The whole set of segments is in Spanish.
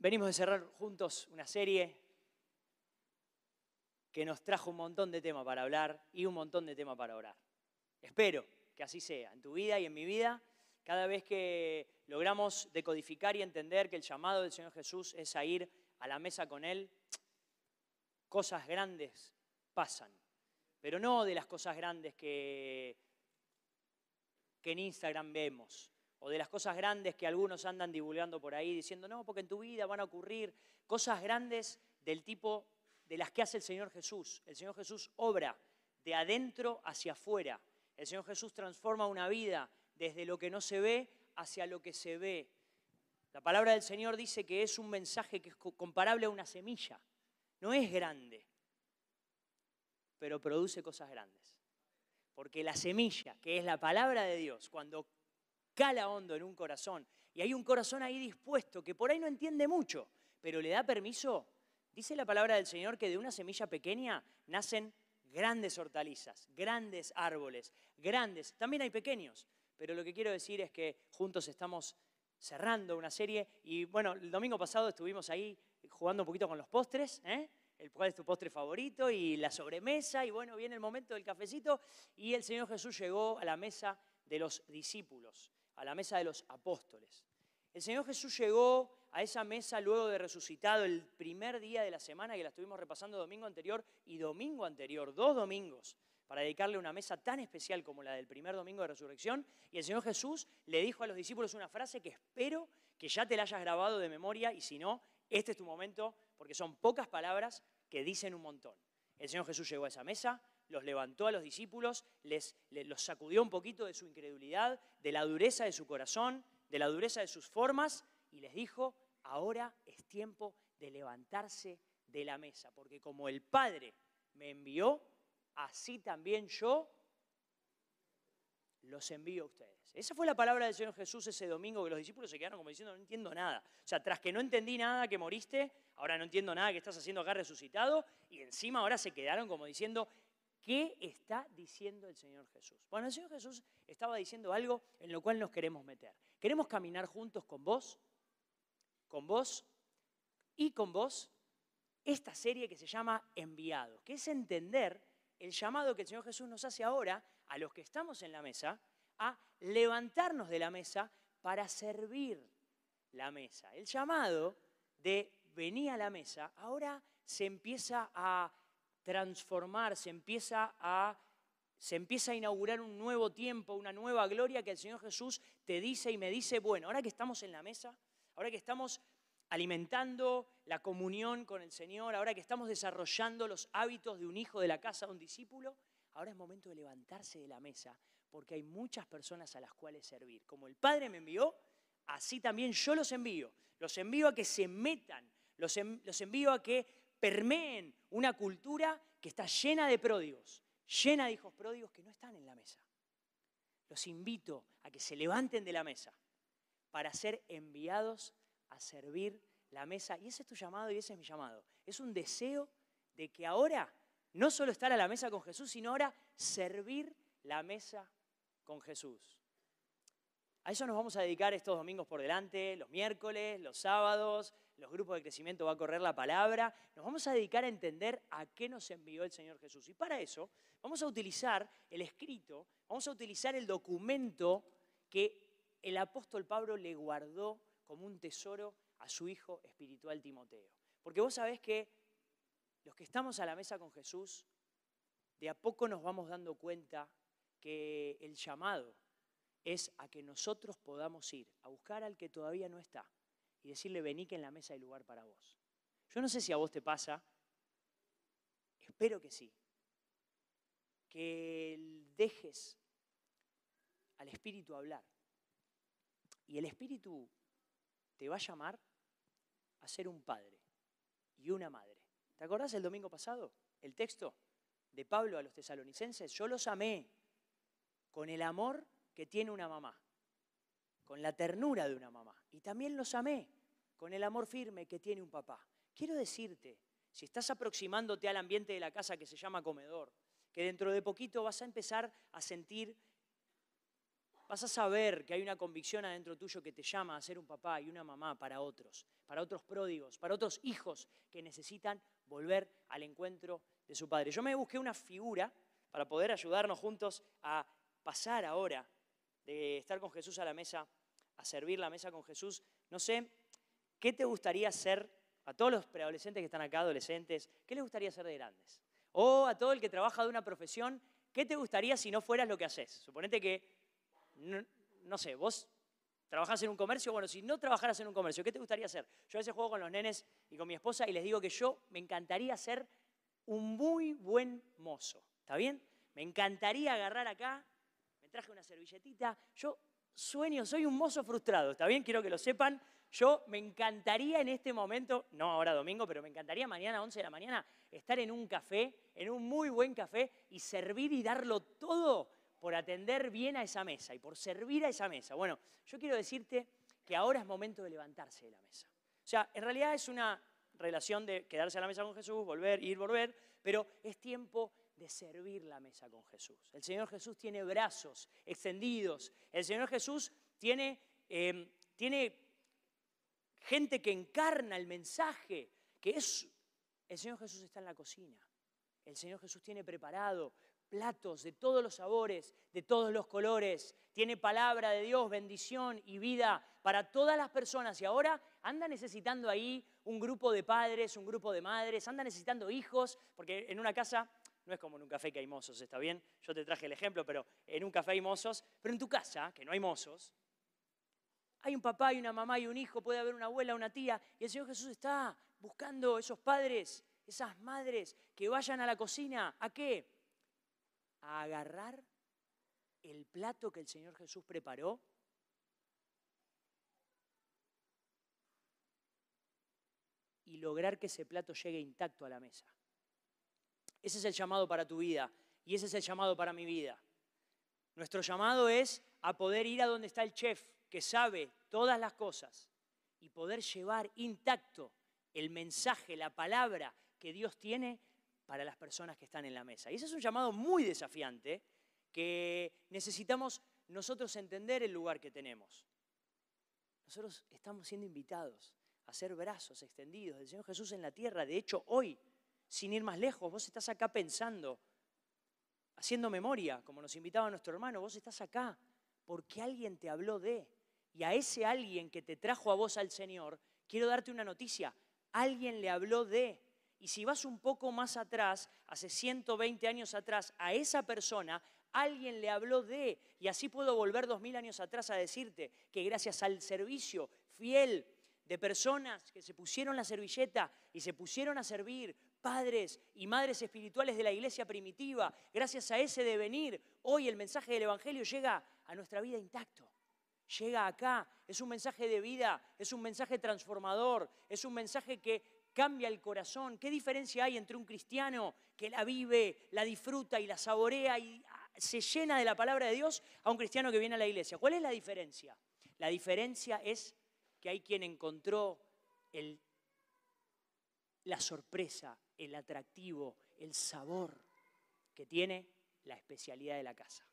Venimos de cerrar juntos una serie que nos trajo un montón de temas para hablar y un montón de temas para orar. Espero que así sea, en tu vida y en mi vida, cada vez que logramos decodificar y entender que el llamado del Señor Jesús es a ir a la mesa con Él, cosas grandes pasan, pero no de las cosas grandes que, que en Instagram vemos, o de las cosas grandes que algunos andan divulgando por ahí diciendo, no, porque en tu vida van a ocurrir cosas grandes del tipo de las que hace el Señor Jesús. El Señor Jesús obra de adentro hacia afuera. El Señor Jesús transforma una vida desde lo que no se ve hacia lo que se ve. La palabra del Señor dice que es un mensaje que es comparable a una semilla. No es grande, pero produce cosas grandes. Porque la semilla, que es la palabra de Dios, cuando cala hondo en un corazón. Y hay un corazón ahí dispuesto que por ahí no entiende mucho, pero le da permiso, dice la palabra del Señor que de una semilla pequeña nacen grandes hortalizas, grandes árboles, grandes, también hay pequeños, pero lo que quiero decir es que juntos estamos cerrando una serie. Y bueno, el domingo pasado estuvimos ahí jugando un poquito con los postres, ¿eh? el cuál es tu postre favorito y la sobremesa. Y bueno, viene el momento del cafecito y el Señor Jesús llegó a la mesa de los discípulos a la mesa de los apóstoles. El Señor Jesús llegó a esa mesa luego de resucitado el primer día de la semana, que la estuvimos repasando domingo anterior y domingo anterior, dos domingos, para dedicarle una mesa tan especial como la del primer domingo de resurrección. Y el Señor Jesús le dijo a los discípulos una frase que espero que ya te la hayas grabado de memoria y si no, este es tu momento, porque son pocas palabras que dicen un montón. El Señor Jesús llegó a esa mesa, los levantó a los discípulos, les, los sacudió un poquito de su incredulidad, de la dureza de su corazón, de la dureza de sus formas, y les dijo, ahora es tiempo de levantarse de la mesa, porque como el Padre me envió, así también yo los envío a ustedes. Esa fue la palabra del Señor Jesús ese domingo que los discípulos se quedaron como diciendo, no entiendo nada. O sea, tras que no entendí nada que moriste, ahora no entiendo nada que estás haciendo acá resucitado, y encima ahora se quedaron como diciendo, ¿Qué está diciendo el Señor Jesús? Bueno, el Señor Jesús estaba diciendo algo en lo cual nos queremos meter. Queremos caminar juntos con vos, con vos y con vos esta serie que se llama Enviado, que es entender el llamado que el Señor Jesús nos hace ahora a los que estamos en la mesa a levantarnos de la mesa para servir la mesa. El llamado de venir a la mesa ahora se empieza a transformar, se empieza a se empieza a inaugurar un nuevo tiempo, una nueva gloria que el Señor Jesús te dice y me dice, bueno, ahora que estamos en la mesa, ahora que estamos alimentando la comunión con el Señor, ahora que estamos desarrollando los hábitos de un hijo de la casa, de un discípulo, ahora es momento de levantarse de la mesa, porque hay muchas personas a las cuales servir. Como el Padre me envió, así también yo los envío. Los envío a que se metan, los envío a que permeen una cultura que está llena de pródigos, llena de hijos pródigos que no están en la mesa. Los invito a que se levanten de la mesa para ser enviados a servir la mesa. Y ese es tu llamado y ese es mi llamado. Es un deseo de que ahora no solo estar a la mesa con Jesús, sino ahora servir la mesa con Jesús. A eso nos vamos a dedicar estos domingos por delante, los miércoles, los sábados, los grupos de crecimiento va a correr la palabra. Nos vamos a dedicar a entender a qué nos envió el Señor Jesús. Y para eso vamos a utilizar el escrito, vamos a utilizar el documento que el apóstol Pablo le guardó como un tesoro a su hijo espiritual Timoteo. Porque vos sabés que los que estamos a la mesa con Jesús, de a poco nos vamos dando cuenta que el llamado es a que nosotros podamos ir a buscar al que todavía no está y decirle, vení que en la mesa hay lugar para vos. Yo no sé si a vos te pasa, espero que sí, que dejes al Espíritu hablar y el Espíritu te va a llamar a ser un padre y una madre. ¿Te acordás el domingo pasado? El texto de Pablo a los tesalonicenses, yo los amé con el amor que tiene una mamá con la ternura de una mamá. Y también los amé con el amor firme que tiene un papá. Quiero decirte, si estás aproximándote al ambiente de la casa que se llama comedor, que dentro de poquito vas a empezar a sentir vas a saber que hay una convicción adentro tuyo que te llama a ser un papá y una mamá para otros, para otros pródigos, para otros hijos que necesitan volver al encuentro de su padre. Yo me busqué una figura para poder ayudarnos juntos a pasar ahora de estar con Jesús a la mesa, a servir la mesa con Jesús. No sé, ¿qué te gustaría ser a todos los preadolescentes que están acá, adolescentes, qué les gustaría ser de grandes? O a todo el que trabaja de una profesión, ¿qué te gustaría si no fueras lo que haces? Suponete que, no, sé, vos trabajás en un comercio, bueno, si no trabajaras en un comercio, ¿qué te gustaría hacer? Yo a veces juego con los nenes y con mi esposa y les digo que yo me encantaría ser un muy buen mozo, ¿está bien? Me encantaría agarrar acá, me traje una servilletita, yo sueño, soy un mozo frustrado, ¿está bien? Quiero que lo sepan, yo me encantaría en este momento, no ahora domingo, pero me encantaría mañana a 11 de la mañana estar en un café, en un muy buen café y servir y darlo todo por atender bien a esa mesa y por servir a esa mesa. Bueno, yo quiero decirte que ahora es momento de levantarse de la mesa. O sea, en realidad es una relación de quedarse a la mesa con Jesús, volver, ir, volver, pero es tiempo de servir la mesa con Jesús. El Señor Jesús tiene brazos extendidos. El Señor Jesús tiene, eh, tiene gente que encarna el mensaje, que es, el Señor Jesús está en la cocina. El Señor Jesús tiene preparado platos de todos los sabores, de todos los colores. Tiene palabra de Dios, bendición y vida para todas las personas. Y ahora anda necesitando ahí un grupo de padres, un grupo de madres, anda necesitando hijos, porque en una casa no es como en un café que hay mozos, ¿está bien? Yo te traje el ejemplo, pero en un café hay mozos, pero en tu casa, que no hay mozos, hay un papá y una mamá y un hijo, puede haber una abuela, una tía, y el Señor Jesús está buscando esos padres, esas madres que vayan a la cocina. ¿A qué? A agarrar el plato que el Señor Jesús preparó y lograr que ese plato llegue intacto a la mesa. Ese es el llamado para tu vida y ese es el llamado para mi vida. Nuestro llamado es a poder ir a donde está el chef, que sabe todas las cosas y poder llevar intacto el mensaje, la palabra que Dios tiene para las personas que están en la mesa. Y ese es un llamado muy desafiante que necesitamos nosotros entender el lugar que tenemos. Nosotros estamos siendo invitados a ser brazos extendidos del Señor Jesús en la tierra. De hecho, hoy, sin ir más lejos, vos estás acá pensando, haciendo memoria, como nos invitaba nuestro hermano, vos estás acá porque alguien te habló de y a ese alguien que te trajo a vos al Señor, quiero darte una noticia. Alguien le habló de. Y si vas un poco más atrás, hace 120 años atrás, a esa persona, alguien le habló de. Y así puedo volver dos mil años atrás a decirte que gracias al servicio fiel de personas que se pusieron la servilleta y se pusieron a servir, padres y madres espirituales de la iglesia primitiva, gracias a ese devenir, hoy el mensaje del Evangelio llega a nuestra vida intacto llega acá. Es un mensaje de vida, es un mensaje transformador, es un mensaje que cambia el corazón. ¿Qué diferencia hay entre un cristiano que la vive, la disfruta y la saborea y ah, se llena de la palabra de Dios a un cristiano que viene a la iglesia? ¿Cuál es la diferencia? La diferencia es que hay quien encontró la sorpresa, el atractivo, el sabor que tiene la especialidad de la casa.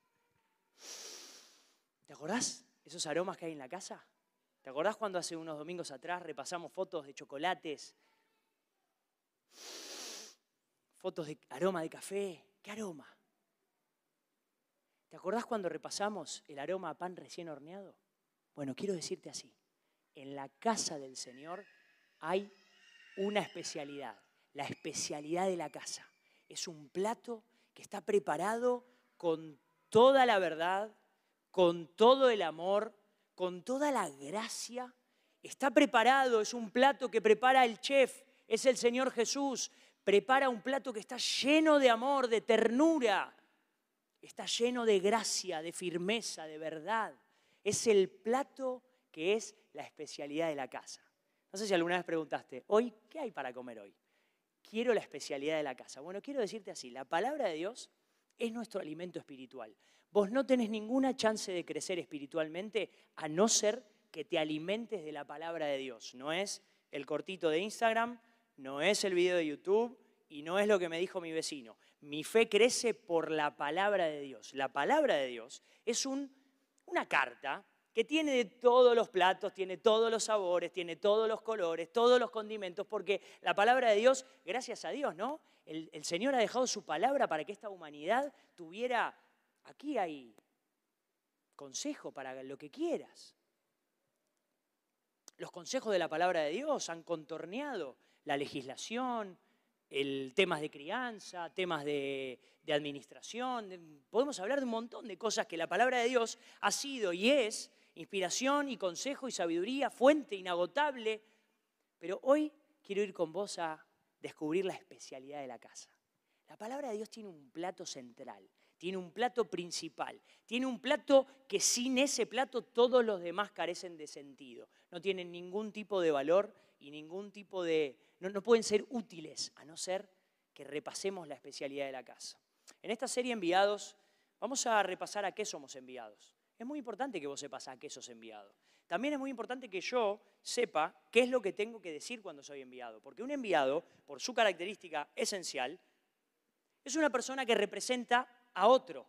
¿Te acordás? esos aromas que hay en la casa. ¿Te acordás cuando hace unos domingos atrás repasamos fotos de chocolates? Fotos de aroma de café. ¿Qué aroma? ¿Te acordás cuando repasamos el aroma a pan recién horneado? Bueno, quiero decirte así. En la casa del Señor hay una especialidad, la especialidad de la casa. Es un plato que está preparado con toda la verdad, con todo el amor, con toda la gracia. Está preparado, es un plato que prepara el chef, es el Señor Jesús. Prepara un plato que está lleno de amor, de ternura, está lleno de gracia, de firmeza, de verdad. Es el plato que es la especialidad de la casa. No sé si alguna vez preguntaste, hoy, ¿qué hay para comer hoy? Quiero la especialidad de la casa. Bueno, quiero decirte así, la palabra de Dios es nuestro alimento espiritual. Vos no tenés ninguna chance de crecer espiritualmente a no ser que te alimentes de la palabra de Dios. No es el cortito de Instagram, no es el video de YouTube y no es lo que me dijo mi vecino. Mi fe crece por la palabra de Dios. La palabra de Dios es un, una carta que tiene de todos los platos, tiene todos los sabores, tiene todos los colores, todos los condimentos, porque la palabra de Dios, gracias a Dios, ¿no? El, Señor ha dejado su palabra para que esta humanidad tuviera, aquí hay consejo para lo que quieras. Los consejos de la palabra de Dios han contorneado la legislación, el, temas de crianza, temas de administración. Podemos hablar de un montón de cosas que la palabra de Dios ha sido y es inspiración y consejo y sabiduría, fuente inagotable. Pero hoy quiero ir con vos a descubrir la especialidad de la casa. La palabra de Dios tiene un plato central, tiene un plato principal, tiene un plato que sin ese plato todos los demás carecen de sentido, no tienen ningún tipo de valor y ningún tipo de... no, no pueden ser útiles a no ser que repasemos la especialidad de la casa. En esta serie Enviados vamos a repasar a qué somos enviados. Es muy importante que vos sepas a qué sos enviado. También es muy importante que yo sepa qué es lo que tengo que decir cuando soy enviado. Porque un enviado, por su característica esencial, es una persona que representa a otro.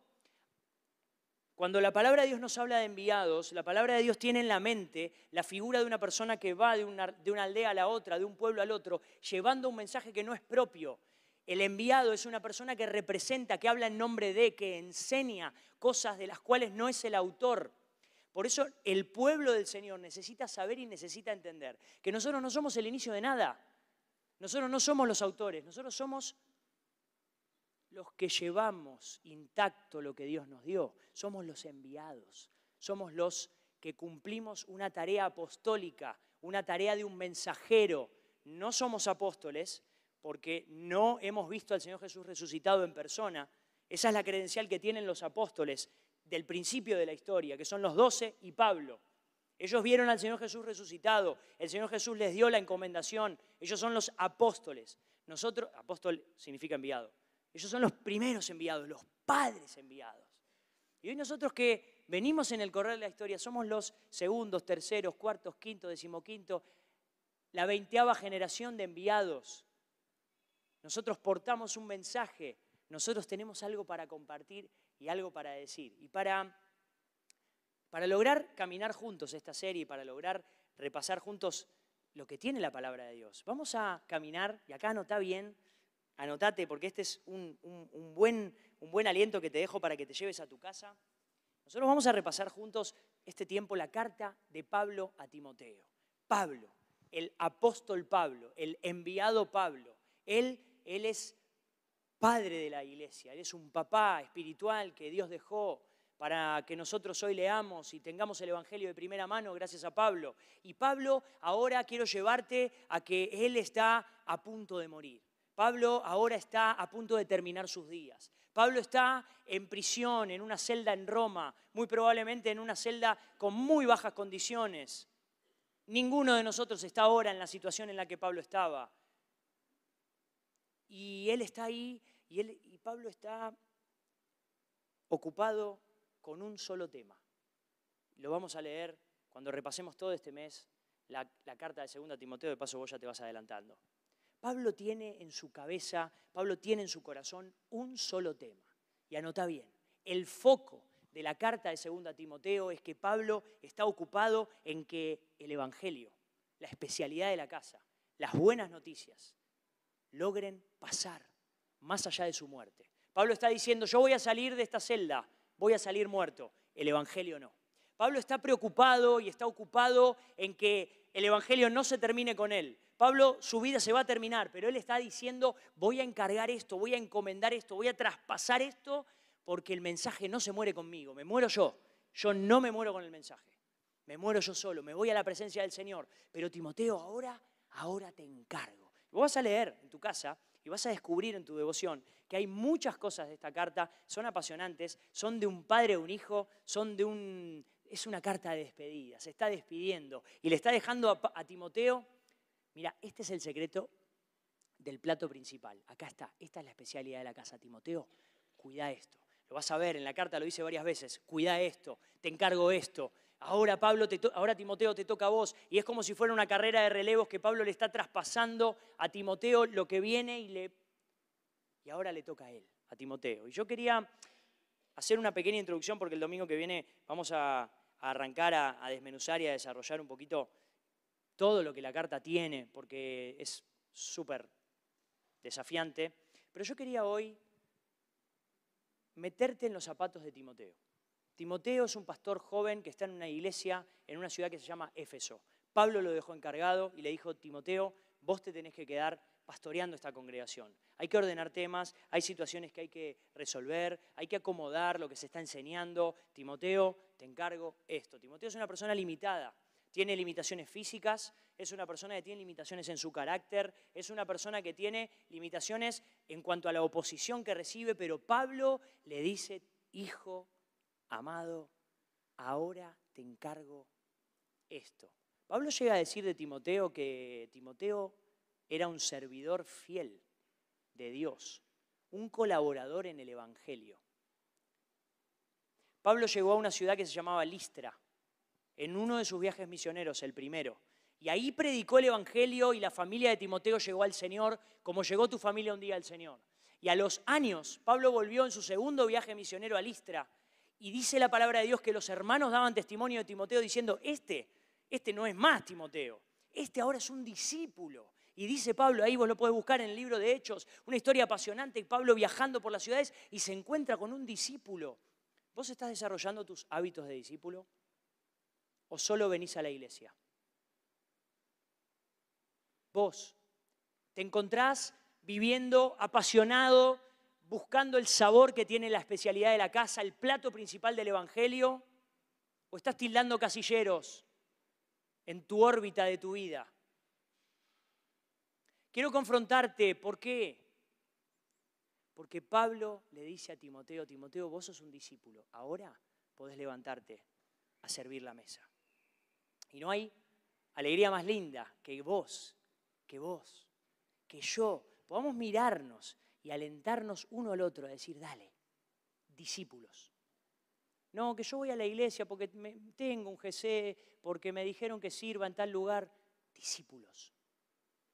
Cuando la palabra de Dios nos habla de enviados, la palabra de Dios tiene en la mente la figura de una persona que va de una, de una aldea a la otra, de un pueblo al otro, llevando un mensaje que no es propio, el enviado es una persona que representa, que habla en nombre de, que enseña cosas de las cuales no es el autor. Por eso el pueblo del Señor necesita saber y necesita entender que nosotros no somos el inicio de nada. Nosotros no somos los autores, nosotros somos los que llevamos intacto lo que Dios nos dio. Somos los enviados, somos los que cumplimos una tarea apostólica, una tarea de un mensajero. No somos apóstoles, porque no hemos visto al Señor Jesús resucitado en persona. Esa es la credencial que tienen los apóstoles del principio de la historia, que son los doce y Pablo. Ellos vieron al Señor Jesús resucitado, el Señor Jesús les dio la encomendación, ellos son los apóstoles. Nosotros, apóstol significa enviado, ellos son los primeros enviados, los padres enviados. Y hoy nosotros que venimos en el correr de la historia somos los segundos, terceros, cuartos, quintos, decimoquinto, la veinteava generación de enviados nosotros portamos un mensaje, nosotros tenemos algo para compartir y algo para decir. Y para, para lograr caminar juntos esta serie, para lograr repasar juntos lo que tiene la palabra de Dios, vamos a caminar, y acá anota bien, anotate porque este es un, un, buen, un buen aliento que te dejo para que te lleves a tu casa. Nosotros vamos a repasar juntos este tiempo la carta de Pablo a Timoteo. Pablo, el apóstol Pablo, el enviado Pablo, él él es padre de la iglesia, Él es un papá espiritual que Dios dejó para que nosotros hoy leamos y tengamos el Evangelio de primera mano gracias a Pablo. Y Pablo, ahora quiero llevarte a que Él está a punto de morir. Pablo ahora está a punto de terminar sus días. Pablo está en prisión, en una celda en Roma, muy probablemente en una celda con muy bajas condiciones. Ninguno de nosotros está ahora en la situación en la que Pablo estaba. Y él está ahí y, él, y Pablo está ocupado con un solo tema. Lo vamos a leer cuando repasemos todo este mes la, carta de 2 Timoteo, de paso vos ya te vas adelantando. Pablo tiene en su cabeza, Pablo tiene en su corazón un solo tema. Y anota bien, el foco de la carta de 2 Timoteo es que Pablo está ocupado en que el Evangelio, la especialidad de la casa, las buenas noticias, logren pasar más allá de su muerte. Pablo está diciendo, yo voy a salir de esta celda, voy a salir muerto. El Evangelio no. Pablo está preocupado y está ocupado en que el Evangelio no se termine con él. Pablo, su vida se va a terminar, pero él está diciendo, voy a encargar esto, voy a encomendar esto, voy a traspasar esto, porque el mensaje no se muere conmigo, me muero yo. Yo no me muero con el mensaje, me muero yo solo, me voy a la presencia del Señor. Pero Timoteo, ahora, ahora te encargo Vos vas a leer en tu casa y vas a descubrir en tu devoción que hay muchas cosas de esta carta, son apasionantes, son de un padre o un hijo, son de un... Es una carta de despedida, se está despidiendo y le está dejando a, a Timoteo, mira, este es el secreto del plato principal. Acá está, esta es la especialidad de la casa. Timoteo, cuida esto. Lo vas a ver, en la carta lo dice varias veces, cuida esto, te encargo esto, Ahora, Pablo, ahora Timoteo te toca a vos. Y es como si fuera una carrera de relevos que Pablo le está traspasando a Timoteo lo que viene y, le, y ahora le toca a él, a Timoteo. Y yo quería hacer una pequeña introducción porque el domingo que viene vamos a, arrancar a, a desmenuzar y a desarrollar un poquito todo lo que la carta tiene, porque es súper desafiante. Pero yo quería hoy meterte en los zapatos de Timoteo. Timoteo es un pastor joven que está en una iglesia en una ciudad que se llama Éfeso. Pablo lo dejó encargado y le dijo, Timoteo, vos te tenés que quedar pastoreando esta congregación. Hay que ordenar temas, hay situaciones que hay que resolver, hay que acomodar lo que se está enseñando. Timoteo, te encargo esto. Timoteo es una persona limitada, tiene limitaciones físicas, es una persona que tiene limitaciones en su carácter, es una persona que tiene limitaciones en cuanto a la oposición que recibe, pero Pablo le dice, hijo, amado, ahora te encargo esto. Pablo llega a decir de Timoteo que Timoteo era un servidor fiel de Dios, un colaborador en el Evangelio. Pablo llegó a una ciudad que se llamaba Listra, en uno de sus viajes misioneros, el primero. Y ahí predicó el Evangelio y la familia de Timoteo llegó al Señor, como llegó tu familia un día al Señor. Y a los años, Pablo volvió en su segundo viaje misionero a Listra y dice la palabra de Dios que los hermanos daban testimonio de Timoteo diciendo, este, este no es más Timoteo, este ahora es un discípulo. Y dice Pablo, ahí vos lo podés buscar en el libro de Hechos, una historia apasionante, Pablo viajando por las ciudades y se encuentra con un discípulo. ¿Vos estás desarrollando tus hábitos de discípulo? ¿O solo venís a la iglesia? Vos te encontrás viviendo apasionado, buscando el sabor que tiene la especialidad de la casa, el plato principal del Evangelio, o estás tildando casilleros en tu órbita de tu vida. Quiero confrontarte, ¿por qué? Porque Pablo le dice a Timoteo, Timoteo, vos sos un discípulo, ahora podés levantarte a servir la mesa. Y no hay alegría más linda que vos, que vos, que yo, podamos mirarnos y alentarnos uno al otro a decir, dale, discípulos. No, que yo voy a la iglesia porque tengo un GC, porque me dijeron que sirva en tal lugar. Discípulos.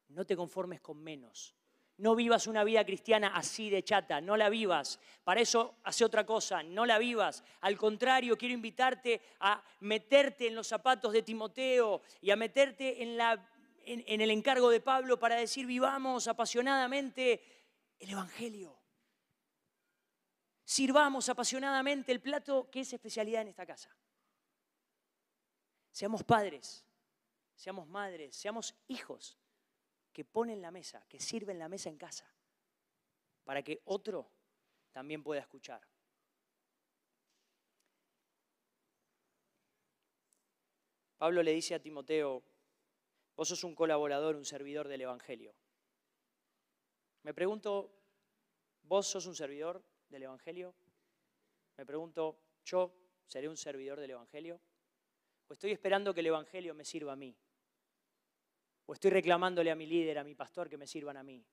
No te conformes con menos. No vivas una vida cristiana así de chata, no la vivas. Para eso hace otra cosa, no la vivas. Al contrario, quiero invitarte a meterte en los zapatos de Timoteo y a meterte en, la, en, el encargo de Pablo para decir vivamos apasionadamente el Evangelio. Sirvamos apasionadamente el plato que es especialidad en esta casa. Seamos padres, seamos madres, seamos hijos que ponen la mesa, que sirven la mesa en casa, para que otro también pueda escuchar. Pablo le dice a Timoteo, vos sos un colaborador, un servidor del Evangelio. Me pregunto, ¿vos sos un servidor del Evangelio? Me pregunto, ¿yo seré un servidor del Evangelio? ¿O estoy esperando que el Evangelio me sirva a mí? O estoy reclamándole a mi líder, a mi pastor, que me sirvan a mí.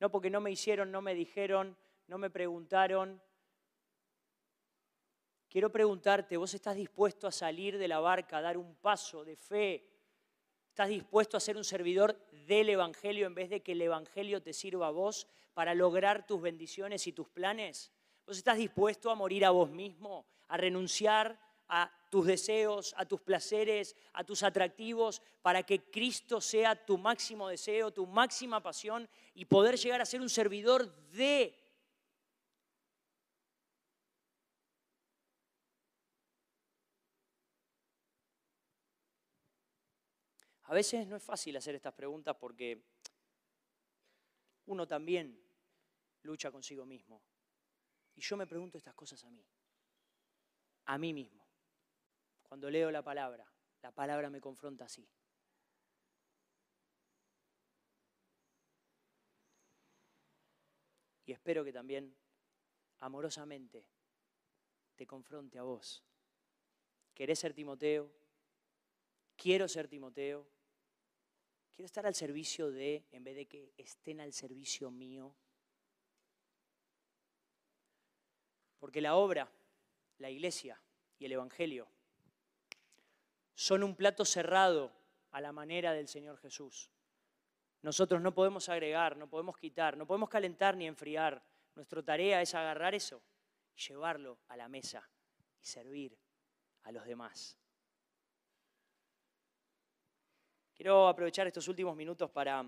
No porque no me hicieron, no me dijeron, no me preguntaron. Quiero preguntarte, ¿vos estás dispuesto a salir de la barca, a dar un paso de fe? ¿Estás dispuesto a ser un servidor del Evangelio en vez de que el Evangelio te sirva a vos para lograr tus bendiciones y tus planes? ¿Vos estás dispuesto a morir a vos mismo, a renunciar a tus deseos, a tus placeres, a tus atractivos, para que Cristo sea tu máximo deseo, tu máxima pasión y poder llegar a ser un servidor de... A veces no es fácil hacer estas preguntas porque uno también lucha consigo mismo. Y yo me pregunto estas cosas a mí, a mí mismo. Cuando leo la palabra, la palabra me confronta así. Y espero que también amorosamente te confronte a vos. ¿Querés ser Timoteo? Quiero ser Timoteo. Quiero estar al servicio de, en vez de que estén al servicio mío. Porque la obra, la iglesia y el Evangelio son un plato cerrado a la manera del Señor Jesús. Nosotros no podemos agregar, no podemos quitar, no podemos calentar ni enfriar. Nuestra tarea es agarrar eso llevarlo a la mesa y servir a los demás. Quiero aprovechar estos últimos minutos para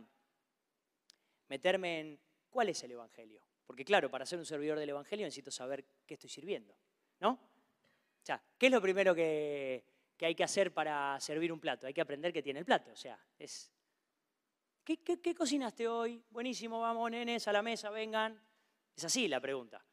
meterme en cuál es el Evangelio. Porque claro, para ser un servidor del Evangelio necesito saber qué estoy sirviendo, ¿no? O sea, ¿qué es lo primero que, hay que hacer para servir un plato? Hay que aprender qué tiene el plato. O sea, es... ¿Qué, qué cocinaste hoy? Buenísimo, vamos, nenes, a la mesa, vengan. Es así la pregunta.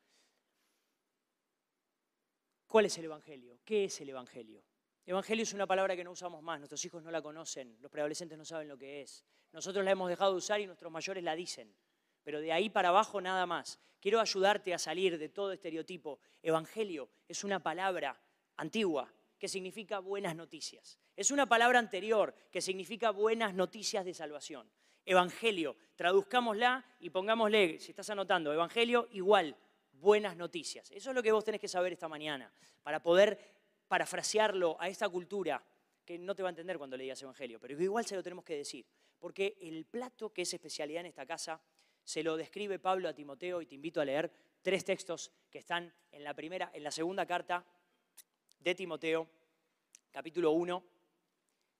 ¿Cuál es el Evangelio? ¿Qué es el Evangelio? Evangelio es una palabra que no usamos más, nuestros hijos no la conocen, los preadolescentes no saben lo que es. Nosotros la hemos dejado de usar y nuestros mayores la dicen, pero de ahí para abajo nada más. Quiero ayudarte a salir de todo estereotipo. Evangelio es una palabra antigua que significa buenas noticias. Es una palabra anterior que significa buenas noticias de salvación. Evangelio, traduzcámosla y pongámosle, si estás anotando, Evangelio igual, buenas noticias. Eso es lo que vos tenés que saber esta mañana, para poder parafrasearlo a esta cultura, que no te va a entender cuando le digas Evangelio, pero igual se lo tenemos que decir, porque el plato que es especialidad en esta casa se lo describe Pablo a Timoteo y te invito a leer tres textos que están en la primera, en la segunda carta de Timoteo, capítulo 1,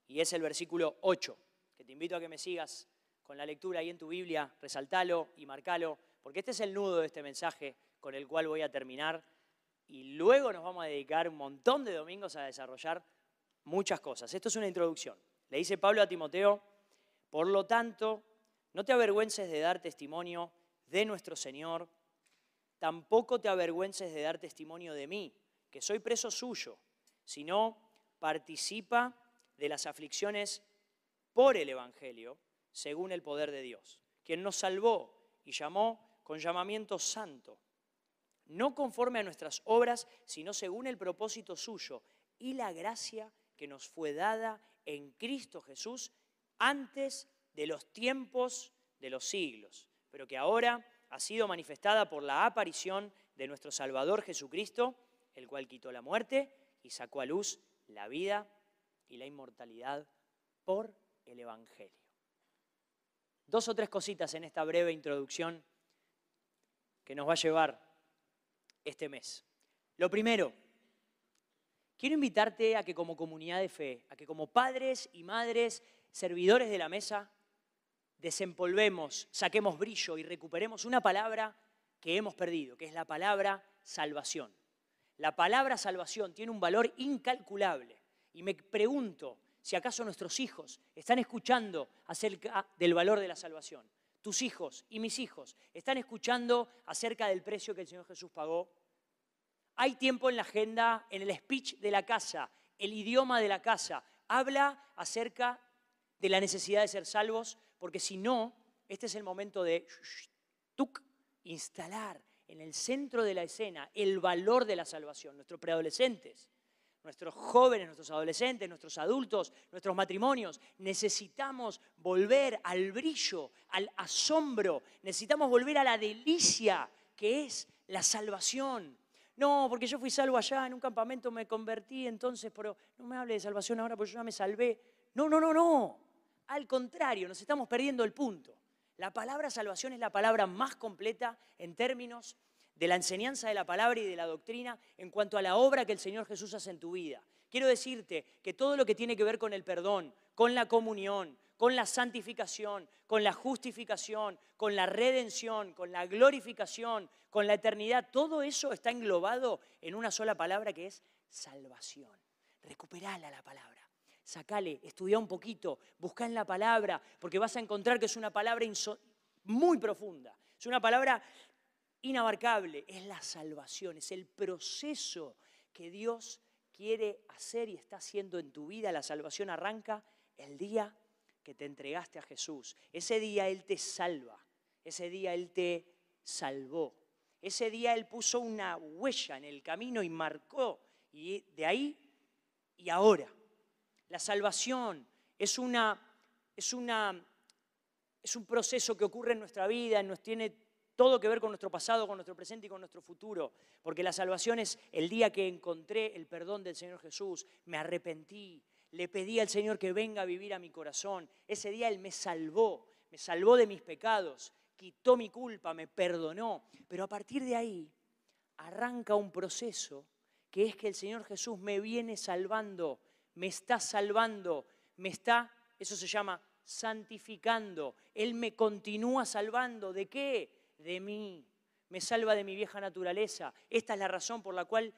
y es el versículo 8, que te invito a que me sigas con la lectura ahí en tu Biblia, resaltalo y marcalo, porque este es el nudo de este mensaje con el cual voy a terminar. Y luego nos vamos a dedicar un montón de domingos a desarrollar muchas cosas. Esto es una introducción. Le dice Pablo a Timoteo, por lo tanto, no te avergüences de dar testimonio de nuestro Señor, tampoco te avergüences de dar testimonio de mí, que soy preso suyo, sino participa de las aflicciones por el Evangelio, según el poder de Dios, quien nos salvó y llamó con llamamiento santo no conforme a nuestras obras, sino según el propósito suyo y la gracia que nos fue dada en Cristo Jesús antes de los tiempos de los siglos, pero que ahora ha sido manifestada por la aparición de nuestro Salvador Jesucristo, el cual quitó la muerte y sacó a luz la vida y la inmortalidad por el Evangelio. Dos o tres cositas en esta breve introducción que nos va a llevar este mes. Lo primero, quiero invitarte a que como comunidad de fe, a que como padres y madres, servidores de la mesa, desempolvemos, saquemos brillo y recuperemos una palabra que hemos perdido, que es la palabra salvación. La palabra salvación tiene un valor incalculable y me pregunto si acaso nuestros hijos están escuchando acerca del valor de la salvación tus hijos y mis hijos están escuchando acerca del precio que el Señor Jesús pagó. Hay tiempo en la agenda, en el speech de la casa, el idioma de la casa. Habla acerca de la necesidad de ser salvos, porque si no, este es el momento de instalar en el centro de la escena el valor de la salvación. Nuestros preadolescentes nuestros jóvenes, nuestros adolescentes, nuestros adultos, nuestros matrimonios. Necesitamos volver al brillo, al asombro, necesitamos volver a la delicia que es la salvación. No, porque yo fui salvo allá, en un campamento me convertí, entonces, pero no me hable de salvación ahora porque yo ya me salvé. No, no, no, no. Al contrario, nos estamos perdiendo el punto. La palabra salvación es la palabra más completa en términos de la enseñanza de la palabra y de la doctrina en cuanto a la obra que el Señor Jesús hace en tu vida. Quiero decirte que todo lo que tiene que ver con el perdón, con la comunión, con la santificación, con la justificación, con la redención, con la glorificación, con la eternidad, todo eso está englobado en una sola palabra que es salvación. Recuperala la palabra. Sacale, estudia un poquito, busca en la palabra, porque vas a encontrar que es una palabra muy profunda. Es una palabra inabarcable, es la salvación, es el proceso que Dios quiere hacer y está haciendo en tu vida. La salvación arranca el día que te entregaste a Jesús. Ese día Él te salva, ese día Él te salvó. Ese día Él puso una huella en el camino y marcó. Y de ahí y ahora. La salvación es, una, es, una, es un proceso que ocurre en nuestra vida, nos tiene todo que ver con nuestro pasado, con nuestro presente y con nuestro futuro. Porque la salvación es el día que encontré el perdón del Señor Jesús, me arrepentí, le pedí al Señor que venga a vivir a mi corazón. Ese día Él me salvó, me salvó de mis pecados, quitó mi culpa, me perdonó. Pero a partir de ahí arranca un proceso que es que el Señor Jesús me viene salvando, me está salvando, me está, eso se llama santificando. Él me continúa salvando. ¿De qué? De mí. Me salva de mi vieja naturaleza. Esta es la razón por la cual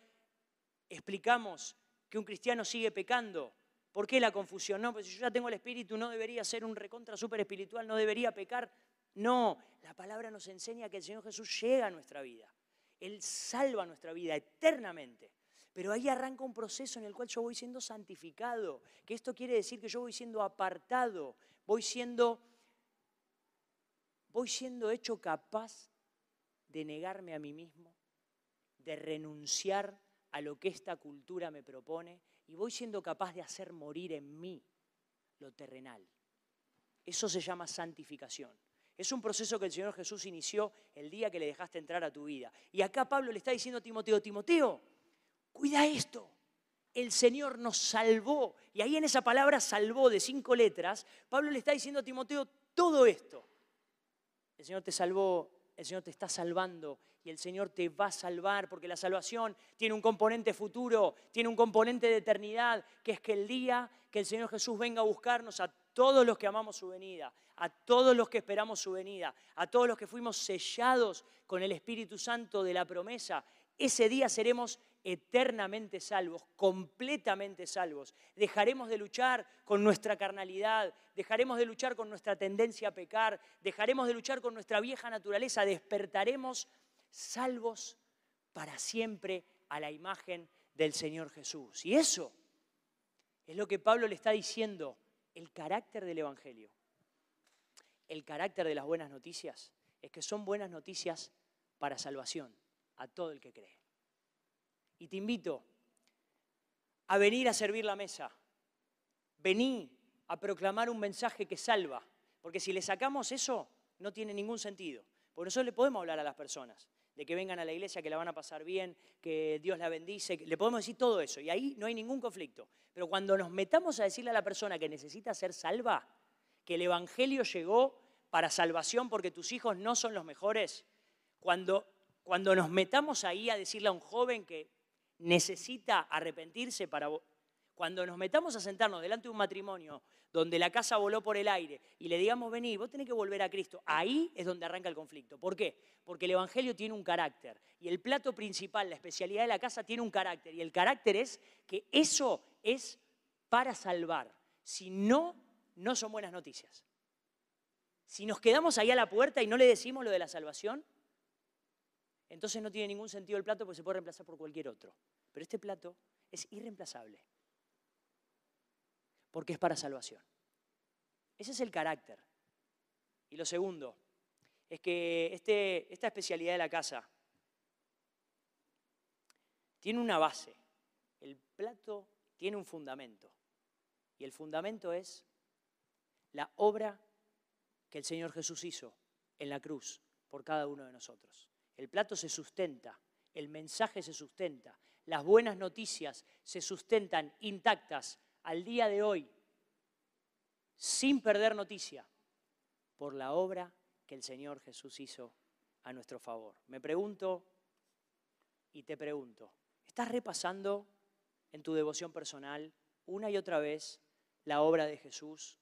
explicamos que un cristiano sigue pecando. ¿Por qué la confusión? No, pues si yo ya tengo el espíritu, no debería ser un recontra super espiritual, no debería pecar. No, la palabra nos enseña que el Señor Jesús llega a nuestra vida. Él salva nuestra vida eternamente. Pero ahí arranca un proceso en el cual yo voy siendo santificado, que esto quiere decir que yo voy siendo apartado, voy siendo, voy siendo hecho capaz de negarme a mí mismo, de renunciar a lo que esta cultura me propone y voy siendo capaz de hacer morir en mí lo terrenal. Eso se llama santificación. Es un proceso que el Señor Jesús inició el día que le dejaste entrar a tu vida. Y acá Pablo le está diciendo a Timoteo, Timoteo, cuida esto. El Señor nos salvó. Y ahí en esa palabra salvó de cinco letras, Pablo le está diciendo a Timoteo todo esto. El Señor te salvó, el Señor te está salvando y el Señor te va a salvar porque la salvación tiene un componente futuro, tiene un componente de eternidad, que es que el día que el Señor Jesús venga a buscarnos a todos los que amamos su venida, a todos los que esperamos su venida, a todos los que fuimos sellados con el Espíritu Santo de la promesa, ese día seremos eternamente salvos, completamente salvos. Dejaremos de luchar con nuestra carnalidad, dejaremos de luchar con nuestra tendencia a pecar, dejaremos de luchar con nuestra vieja naturaleza, despertaremos salvos para siempre a la imagen del Señor Jesús. Y eso es lo que Pablo le está diciendo, el carácter del Evangelio, el carácter de las buenas noticias, es que son buenas noticias para salvación a todo el que cree. Y te invito a venir a servir la mesa, vení a proclamar un mensaje que salva, porque si le sacamos eso, no tiene ningún sentido. Por eso le podemos hablar a las personas de que vengan a la iglesia, que la van a pasar bien, que Dios la bendice, le podemos decir todo eso y ahí no hay ningún conflicto. Pero cuando nos metamos a decirle a la persona que necesita ser salva, que el Evangelio llegó para salvación porque tus hijos no son los mejores, cuando, cuando nos metamos ahí a decirle a un joven que necesita arrepentirse para cuando nos metamos a sentarnos delante de un matrimonio donde la casa voló por el aire y le digamos, vení, vos tenés que volver a Cristo, ahí es donde arranca el conflicto. ¿Por qué? Porque el Evangelio tiene un carácter y el plato principal, la especialidad de la casa, tiene un carácter y el carácter es que eso es para salvar. Si no, no son buenas noticias. Si nos quedamos ahí a la puerta y no le decimos lo de la salvación, entonces no tiene ningún sentido el plato porque se puede reemplazar por cualquier otro. Pero este plato es irreemplazable porque es para salvación. Ese es el carácter. Y lo segundo es que este, esta especialidad de la casa tiene una base. El plato tiene un fundamento. Y el fundamento es la obra que el Señor Jesús hizo en la cruz por cada uno de nosotros. El plato se sustenta, el mensaje se sustenta, las buenas noticias se sustentan intactas al día de hoy, sin perder noticia, por la obra que el Señor Jesús hizo a nuestro favor. Me pregunto y te pregunto, ¿estás repasando en tu devoción personal una y otra vez la obra de Jesús,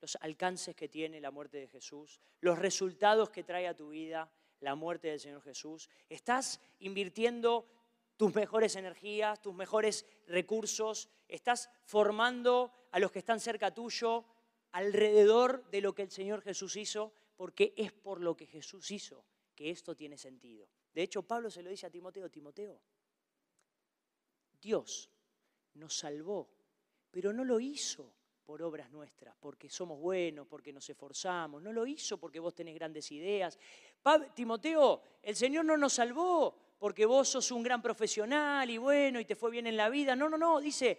los alcances que tiene la muerte de Jesús, los resultados que trae a tu vida la muerte del Señor Jesús? ¿Estás invirtiendo tus mejores energías, tus mejores recursos, estás formando a los que están cerca tuyo alrededor de lo que el Señor Jesús hizo, porque es por lo que Jesús hizo que esto tiene sentido. De hecho, Pablo se lo dice a Timoteo, Timoteo, Dios nos salvó, pero no lo hizo por obras nuestras, porque somos buenos, porque nos esforzamos, no lo hizo porque vos tenés grandes ideas. Timoteo, el Señor no nos salvó porque vos sos un gran profesional y bueno y te fue bien en la vida. No, no, no, dice,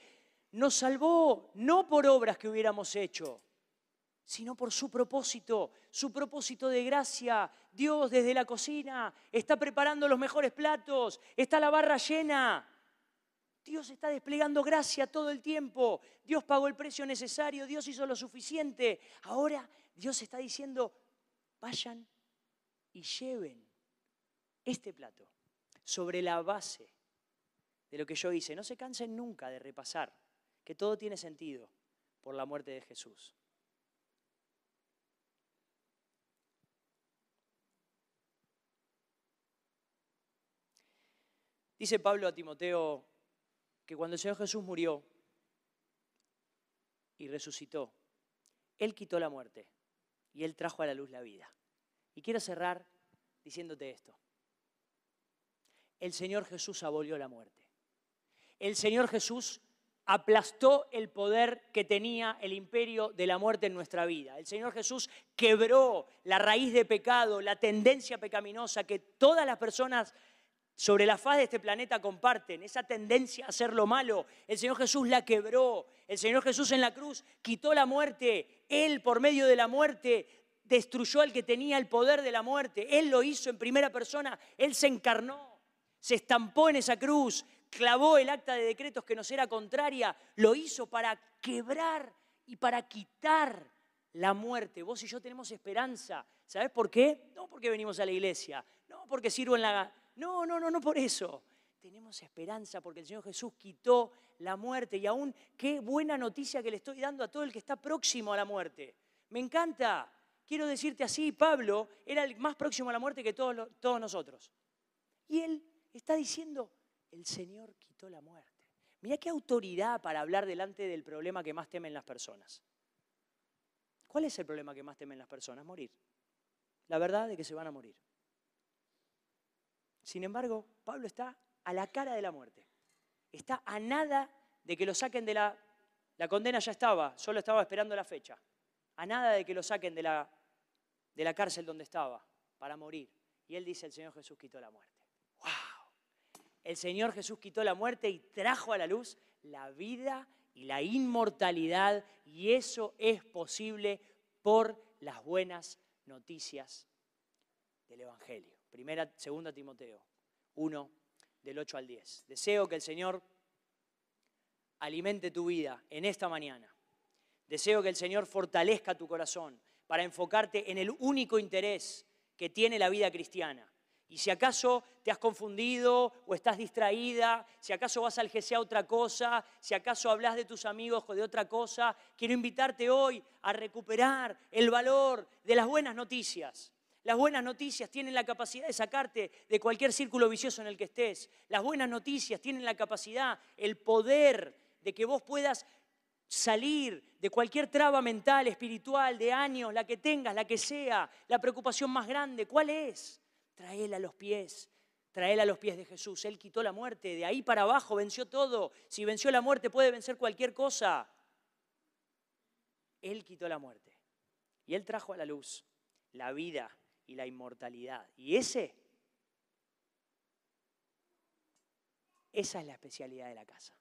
nos salvó no por obras que hubiéramos hecho, sino por su propósito, su propósito de gracia. Dios desde la cocina está preparando los mejores platos, está la barra llena. Dios está desplegando gracia todo el tiempo. Dios pagó el precio necesario, Dios hizo lo suficiente. Ahora Dios está diciendo, vayan y lleven este plato sobre la base de lo que yo hice. No se cansen nunca de repasar que todo tiene sentido por la muerte de Jesús. Dice Pablo a Timoteo que cuando el Señor Jesús murió y resucitó, Él quitó la muerte y Él trajo a la luz la vida. Y quiero cerrar diciéndote esto. El Señor Jesús abolió la muerte. El Señor Jesús aplastó el poder que tenía el imperio de la muerte en nuestra vida. El Señor Jesús quebró la raíz de pecado, la tendencia pecaminosa que todas las personas sobre la faz de este planeta comparten, esa tendencia a hacer lo malo. El Señor Jesús la quebró. El Señor Jesús en la cruz quitó la muerte. Él, por medio de la muerte, destruyó al que tenía el poder de la muerte. Él lo hizo en primera persona. Él se encarnó, se estampó en esa cruz, clavó el acta de decretos que nos era contraria. Lo hizo para quebrar y para quitar la muerte. Vos y yo tenemos esperanza. ¿Sabés por qué? No porque venimos a la iglesia, no porque sirvo en la no, no, no, no por eso. Tenemos esperanza porque el Señor Jesús quitó la muerte y aún qué buena noticia que le estoy dando a todo el que está próximo a la muerte. Me encanta. Quiero decirte así, Pablo era el más próximo a la muerte que todos, todos nosotros. Y él está diciendo, el Señor quitó la muerte. Mira qué autoridad para hablar delante del problema que más temen las personas. ¿Cuál es el problema que más temen las personas? Morir. La verdad de que se van a morir. Sin embargo, Pablo está a la cara de la muerte. Está a nada de que lo saquen de la... La condena ya estaba, solo estaba esperando la fecha. A nada de que lo saquen de la, de la cárcel donde estaba para morir. Y él dice, el Señor Jesús quitó la muerte. ¡Wow! El Señor Jesús quitó la muerte y trajo a la luz la vida y la inmortalidad. Y eso es posible por las buenas noticias del Evangelio. Primera, segunda Timoteo 1, del 8 al 10. Deseo que el Señor alimente tu vida en esta mañana. Deseo que el Señor fortalezca tu corazón para enfocarte en el único interés que tiene la vida cristiana. Y si acaso te has confundido o estás distraída, si acaso vas al GC a otra cosa, si acaso hablas de tus amigos o de otra cosa, quiero invitarte hoy a recuperar el valor de las buenas noticias. Las buenas noticias tienen la capacidad de sacarte de cualquier círculo vicioso en el que estés. Las buenas noticias tienen la capacidad, el poder de que vos puedas salir de cualquier traba mental, espiritual, de años, la que tengas, la que sea, la preocupación más grande. ¿Cuál es? Traela a los pies. Traela a los pies de Jesús. Él quitó la muerte. De ahí para abajo venció todo. Si venció la muerte puede vencer cualquier cosa. Él quitó la muerte. Y Él trajo a la luz la vida y la inmortalidad. Y ese, esa es la especialidad de la casa.